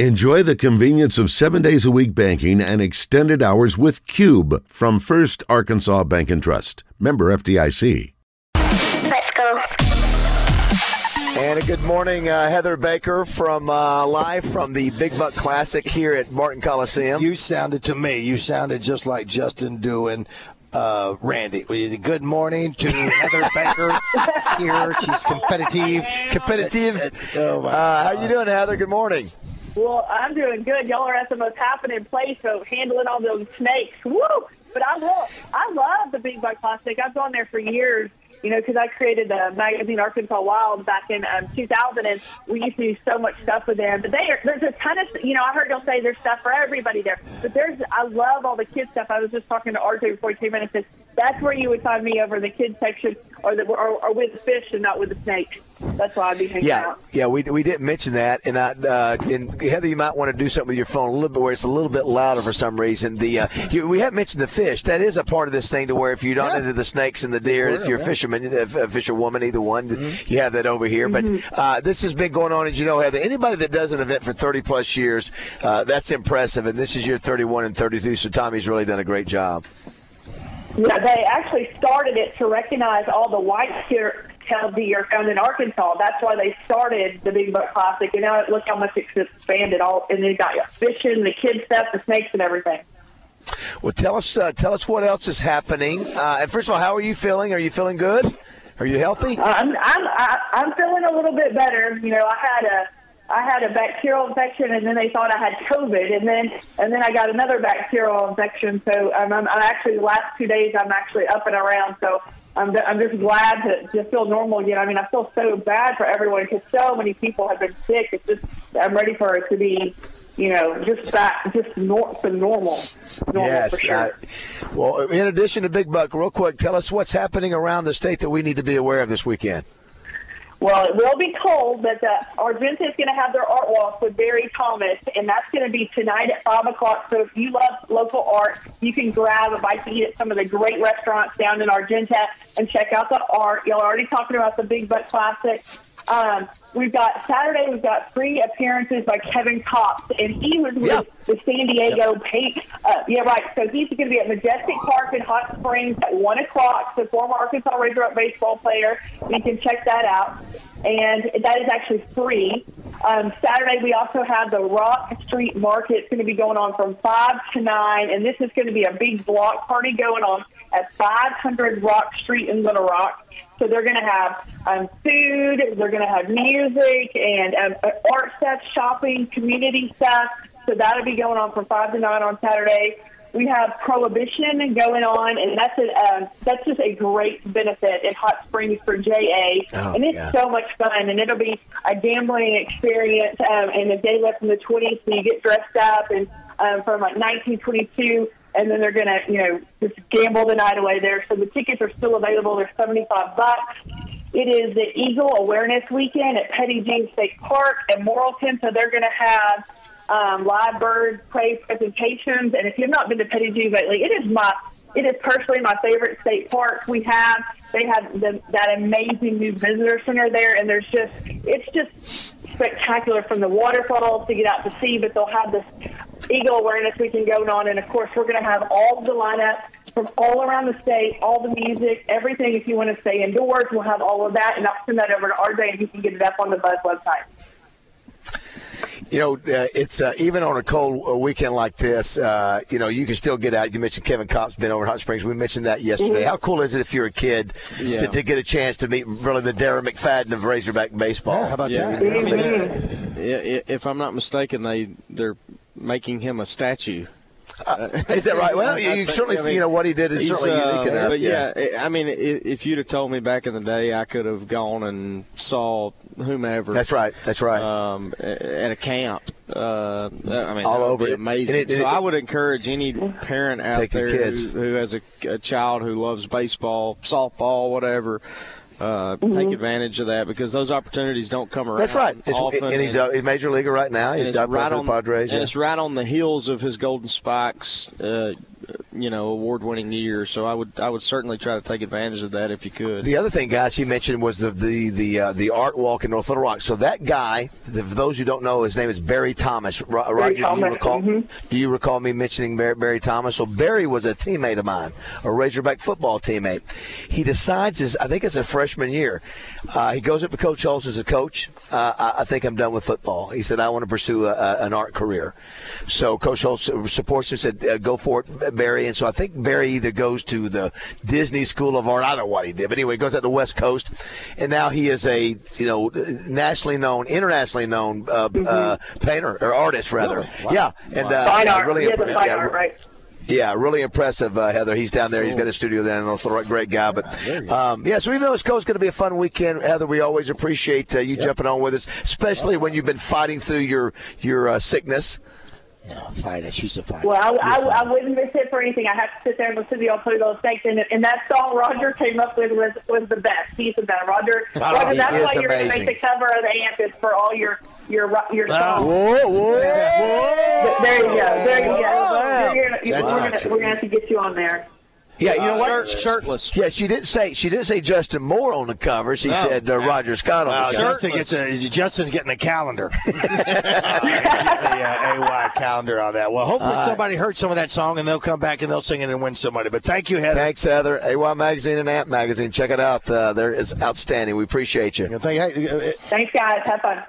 Enjoy the convenience of seven days a week banking and extended hours with Cube from First Arkansas Bank and Trust. Member FDIC. Let's go. And a good morning, uh, Heather Baker from uh, live from the Big Buck Classic here at Barton Coliseum. You sounded to me. You sounded just like Justin doing uh, Randy. Good morning to Heather Baker here. She's competitive. Competitive. Oh, my Uh, how you doing, Heather? Good morning. Well, I'm doing good. Y'all are at the most happening place, so handling all those snakes. Woo! But I will. I love the Big Buck Classic. I've gone there for years. You know, because I created the magazine Arkansas Wild back in um, 2000, and we used to do so much stuff with them. But they are, there's a ton of, you know, I heard y'all say there's stuff for everybody there. But there's, I love all the kids stuff. I was just talking to RJ before he came in and said that's where you would find me over the kids section, or the, or, or with the fish and not with the snakes. That's why I'd be hanging Yeah, out. yeah, we, we didn't mention that, and I, uh, and Heather, you might want to do something with your phone a little bit where it's a little bit louder for some reason. The uh, you, we haven't mentioned the fish. That is a part of this thing to where if you're not Yeah. into the snakes and the deer, if you're a fisherman, a a fisherwoman, either one, Mm-hmm. you have that over here. But uh, this has been going on, as you know, Heather. Anybody that does an event for 30 plus years, uh, that's impressive. And this is year 31 and 32, so Tommy's really done a great job. Yeah, they actually started it to recognize all the white-tailed deer found in Arkansas. That's why they started the Big Buck Classic, and now look how much it's expanded. All and they got fishing, the kids stuff, the snakes, and everything. Well, tell us, uh, tell us what else is happening. Uh, and first of all, how are you feeling? Are you feeling good? Are you healthy? I'm I'm I- I'm feeling a little bit better. You know, I had a I had a bacterial infection, and then they thought I had COVID, and then and then I got another bacterial infection. So I'm, I'm, I'm actually the last two days I'm actually up and around. So I'm I'm just glad to, to feel normal again. I mean, I feel so bad for everyone because so many people have been sick. It's just I'm ready for it to be. You know, just back, just nor- to normal, normal for sure. uh, well, in addition to Big Buck, real quick, tell us what's happening around the state that we need to be aware of this weekend. Well, it will be cold, but uh, Argenta is going to have their art walk with Barry Thomas, and that's going to be tonight at 5 o'clock. So if you love local art, you can grab a bite to eat at some of the great restaurants down in Argenta and check out the art. Y'all are already talking about the Big Buck Classic. Um, we've got Saturday, we've got three appearances by Kevin Kopp, and he was with Yeah. the San Diego Paint. Uh, yeah, right. So he's going to be at Majestic Park in Hot Springs at 1 o'clock. So former Arkansas Razorback baseball player. You can check that out. And that is actually free. Um, Saturday, we also have the Rock Street Market. It's going to be going on from 5 to 9. And this is going to be a big block party going on at 500 Rock Street in Little Rock. So they're going to have um, food, they're going to have music and um, uh, art stuff, shopping, community stuff. So that'll be going on from five to nine on Saturday. We have prohibition going on, and that's a, um, that's just a great benefit in Hot Springs for JA, Oh, and it's yeah. so much fun. And it'll be a gambling experience, um, and the day left in the 20s, so you get dressed up and um, from like 1922 and then they're going to, you know, just gamble the night away there. So the tickets are still available. They're 75 bucks. It is the Eagle Awareness Weekend at Petit Jean State Park at Morrilton. So they're going to have um, live bird prey presentations. And if you've not been to Petit Jean lately, it is my it is personally my favorite state park. We have they have the, that amazing new visitor center there, and there's just it's just spectacular from the waterfalls to get out to sea. But they'll have this Eagle Awareness Weekend going on, and of course we're going to have all the lineup from all around the state, all the music, everything. If you want to stay indoors, we'll have all of that, and I'll send that over to RJ, and he can get it up on the Buzz website. You know, uh, it's uh, even on a cold uh, weekend like this. Uh, you know, you can still get out. You mentioned Kevin Kopp's been over in Hot Springs. We mentioned that yesterday. Mm-hmm. How cool is it if you're a kid Yeah. to, to get a chance to meet really the Darren McFadden of Razorback baseball? Yeah, how about Yeah, that? I mean, i- i- if I'm not mistaken, they they're making him a statue. Is that right? Well, I- you, I think- certainly I mean, you know what he did is certainly uh, unique enough. But yeah, I I mean, if you'd have told me back in the day, I could have gone and saw whomever. that's right. That's right. Um, at a camp. Uh, I mean, All over it. amazing. It- so it- I would encourage any parent out there kids. who, who has a, a child who loves baseball, softball, whatever. Uh, Take advantage of that because those opportunities don't come around. that's right. It's, often, and he's a, major leaguer right now. He's it's right on the Padres. and yeah. it's right on the heels of his Golden Spikes uh, you know award-winning year. So I would I would certainly try to take advantage of that if you could. The other thing, guys, you mentioned was the the the uh, the art walk in North Little Rock. So that guy, the, for those who don't know, his name is Barry Thomas. Ro- Roger, do you Thomas, recall? mhm. Do you recall me mentioning Barry, Barry Thomas? So Barry was a teammate of mine, a Razorback football teammate. He decides his, I think it's a freshman year. Uh, he goes up to Coach Holmes as a coach. Uh, I, I think I'm done with football. He said I want to pursue a, a, an art career. So Coach Holmes supports him. Said uh, go for it, Barry. And so I think Barry either goes to the Disney School of Art. I don't know what he did, but anyway, he goes out to the West Coast, and now he is a you know nationally known, internationally known uh, uh, painter or artist rather. Yeah, and uh, Fine yeah, art. really yeah, the yeah, right? yeah, really impressive, uh, Heather. He's down there. He's got a studio there Little Rock. Great guy. But um, yeah, so even though it's going to be a fun weekend, Heather, we always appreciate uh, you jumping on with us, especially when you've been fighting through your your uh, sickness. Yeah, fight it. She's a fighter. Well, I, I, I wouldn't miss it for anything. I have to sit there and listen to y'all play those snakes. And, and that song Roger came up with was, was the best. He's the best. Roger, Roger that's why you're going to make the cover of the amp is for all your your your songs. Whoa, whoa, Th- There you go. There you go. You're you're, That's we're we're gonna have to get you on there. Yeah, you know what? Shirt, shirtless. Yeah, she didn't say she didn't say Justin Moore on the cover. She said uh, Roger Scott on Wow, the cover. Justin gets a, Justin's getting a calendar. uh, getting the uh, AY calendar on that. Well, hopefully somebody heard some of that song and they'll come back and they'll sing it and win somebody. But thank you, Heather. Thanks, Heather. AY Magazine and Amp Magazine. Check it out. Uh, there, it's outstanding. We appreciate you. Thank- hey, uh, Thanks, guys. Have fun.